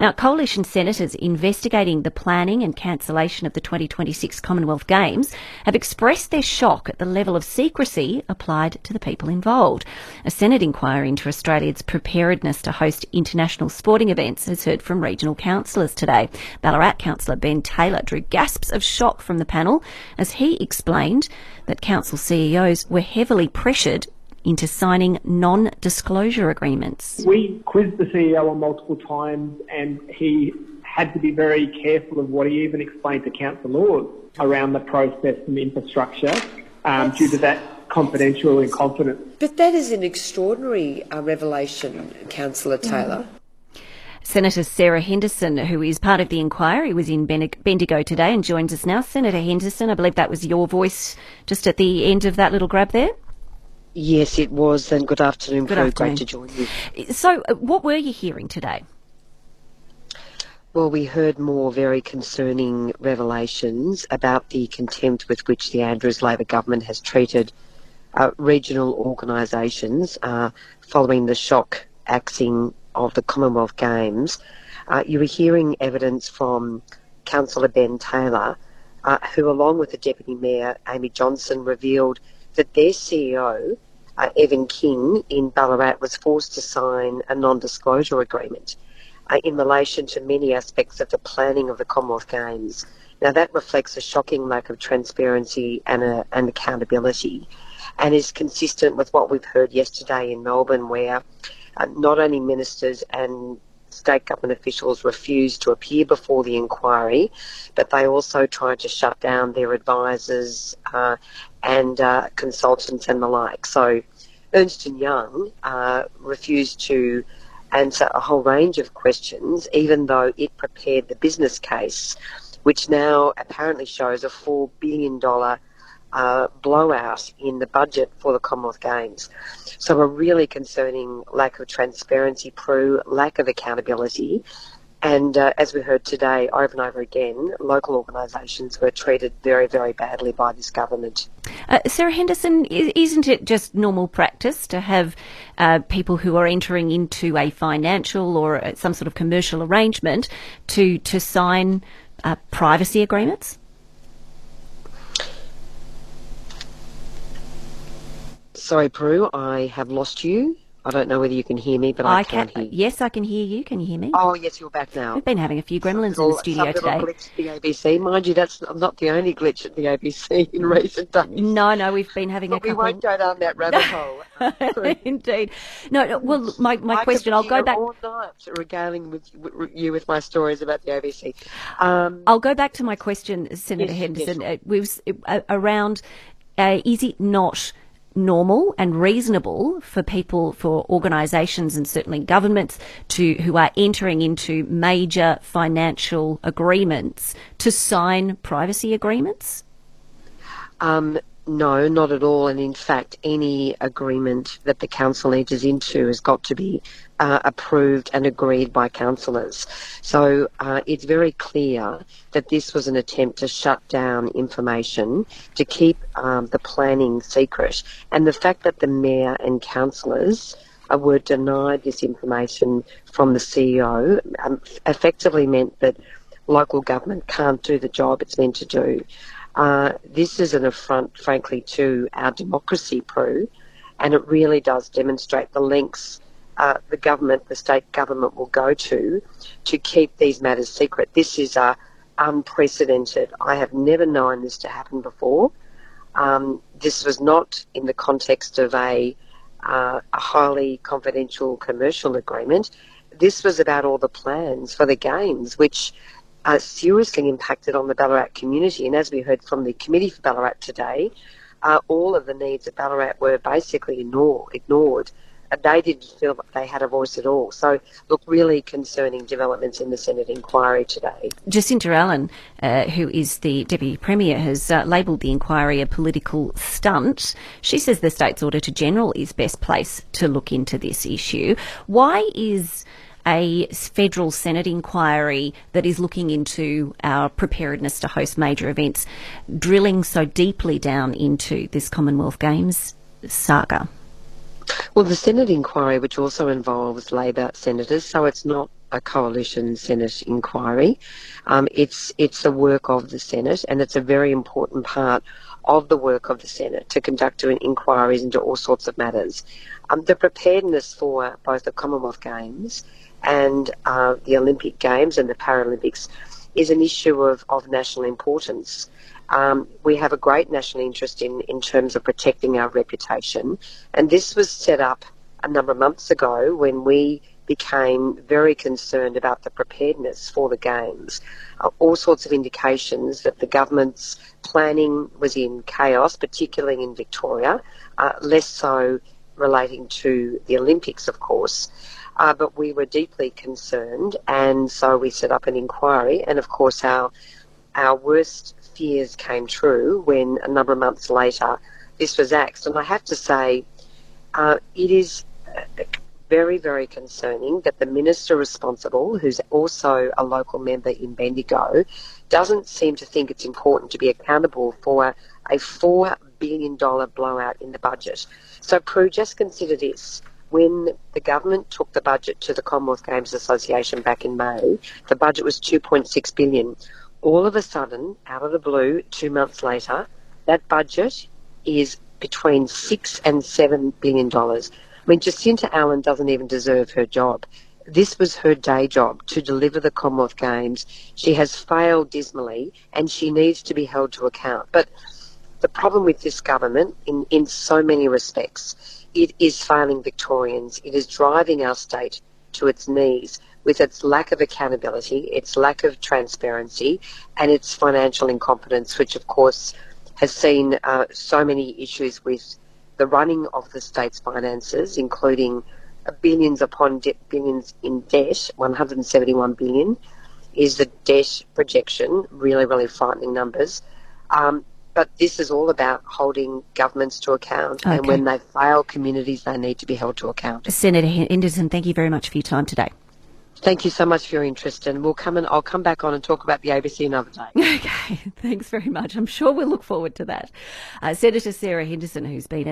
Now, coalition senators investigating the planning and cancellation of the 2026 Commonwealth Games have expressed their shock at the level of secrecy applied to the people involved. A Senate inquiry into Australia's preparedness to host international sporting events has heard from regional councillors today. Ballarat councillor Ben Taylor drew gasps of shock from the panel as he explained that council CEOs were heavily pressured into signing non disclosure agreements. We quizzed the CEO on multiple times and he had to be very careful of what he even explained to councillors around the process and infrastructure um, due to that confidential and confidence. But that is an extraordinary uh, revelation, Councillor Taylor. Mm. Senator Sarah Henderson, who is part of the inquiry, was in Bendigo today and joins us now. Senator Henderson, I believe that was your voice just at the end of that little grab there. Yes, it was, and good afternoon, good afternoon. Great to join you. So, uh, what were you hearing today? Well, we heard more very concerning revelations about the contempt with which the Andrews Labor government has treated uh, regional organisations uh, following the shock axing of the Commonwealth Games. Uh, you were hearing evidence from Councillor Ben Taylor, uh, who, along with the Deputy Mayor Amy Johnson, revealed that their CEO, uh, Evan King, in Ballarat, was forced to sign a non disclosure agreement uh, in relation to many aspects of the planning of the Commonwealth Games. Now, that reflects a shocking lack of transparency and, and accountability and is consistent with what we've heard yesterday in Melbourne, where uh, not only ministers and state government officials refused to appear before the inquiry, but they also tried to shut down their advisors uh, and uh, consultants and the like. So Ernst & Young uh, refused to answer a whole range of questions, even though it prepared the business case, which now apparently shows a $4 billion uh, blowout in the budget for the Commonwealth Games. So a really concerning lack of transparency, Prue, lack of accountability, and uh, as we heard today, over and over again, local organisations were treated very, very badly by this government. Uh, Sarah Henderson, isn't it just normal practice to have uh, people who are entering into a financial or uh, some sort of commercial arrangement to to sign uh, privacy agreements? Sorry, Prue, I have lost you. I don't know whether you can hear me, but I, I can't can, hear. Yes, I can hear you. Can you hear me? Oh, yes, you're back now. We've been having a few gremlins little, in the studio today. glitch at the ABC, mind you. That's not the only glitch at the ABC in recent days. No, no, we've been having but a couple. We won't go down that rabbit hole. Indeed. No, well, my, my I question. I'll go back. all night regaling with, with, you with my stories about the ABC. Um, I'll go back to my question, Senator yes, Henderson. Yes, uh, we've uh, around. Uh, is it not? Normal and reasonable for people, for organisations and certainly governments to, who are entering into major financial agreements to sign privacy agreements? Um, no, not at all. And in fact, any agreement that the council enters into has got to be uh, approved and agreed by councillors. So uh, it's very clear that this was an attempt to shut down information, to keep um, the planning secret. And the fact that the mayor and councillors uh, were denied this information from the CEO um, effectively meant that local government can't do the job it's meant to do. Uh, this is an affront, frankly, to our democracy, Prue, and it really does demonstrate the links uh, the government, the state government, will go to to keep these matters secret. This is uh, unprecedented. I have never known this to happen before. Um, this was not in the context of a, uh, a highly confidential commercial agreement. This was about all the plans for the games, which seriously impacted on the Ballarat community. And as we heard from the committee for Ballarat today, uh, all of the needs of Ballarat were basically ignore, ignored. And they didn't feel that they had a voice at all. So, look, really concerning developments in the Senate inquiry today. Jacinta Allan, uh, who is the Deputy Premier, has uh, labelled the inquiry a political stunt. She says the State's Auditor General is best placed to look into this issue. Why is a federal Senate inquiry that is looking into our preparedness to host major events, drilling so deeply down into this Commonwealth Games saga? Well, the Senate inquiry, which also involves Labor senators, so it's not a coalition Senate inquiry. Um, it's it's the work of the Senate, and it's a very important part of the work of the Senate to conduct inquiries into all sorts of matters. Um, the preparedness for both the Commonwealth Games and uh, the Olympic Games and the Paralympics is an issue of, of national importance. Um, we have a great national interest in, in terms of protecting our reputation, and this was set up a number of months ago when we became very concerned about the preparedness for the Games. Uh, all sorts of indications that the government's planning was in chaos, particularly in Victoria, uh, less so relating to the Olympics, of course. Uh, but we were deeply concerned, and so we set up an inquiry. And of course, our our worst fears came true when a number of months later this was axed. And I have to say, uh, it is very, very concerning that the minister responsible, who's also a local member in Bendigo, doesn't seem to think it's important to be accountable for a $4 billion blowout in the budget. So, Prue, just consider this. When the government took the budget to the Commonwealth Games Association back in May, the budget was 2.6 billion. All of a sudden, out of the blue, two months later, that budget is between six and seven billion dollars. I mean, Jacinta Allan doesn't even deserve her job. This was her day job to deliver the Commonwealth Games. She has failed dismally and she needs to be held to account. But the problem with this government, in, in so many respects, it is failing Victorians. It is driving our state to its knees with its lack of accountability, its lack of transparency, and its financial incompetence, which of course has seen uh, so many issues with the running of the state's finances, including billions upon de- billions in debt, 171 billion is the debt projection, really, really frightening numbers. Um, but this is all about holding governments to account. Okay. And when they fail communities, they need to be held to account. Senator Henderson, thank you very much for your time today. Thank you so much for your interest, and we'll come and I'll come back on and talk about the ABC another day. Okay, thanks very much. I'm sure we'll look forward to that. Uh, Senator Sarah Henderson, who's been at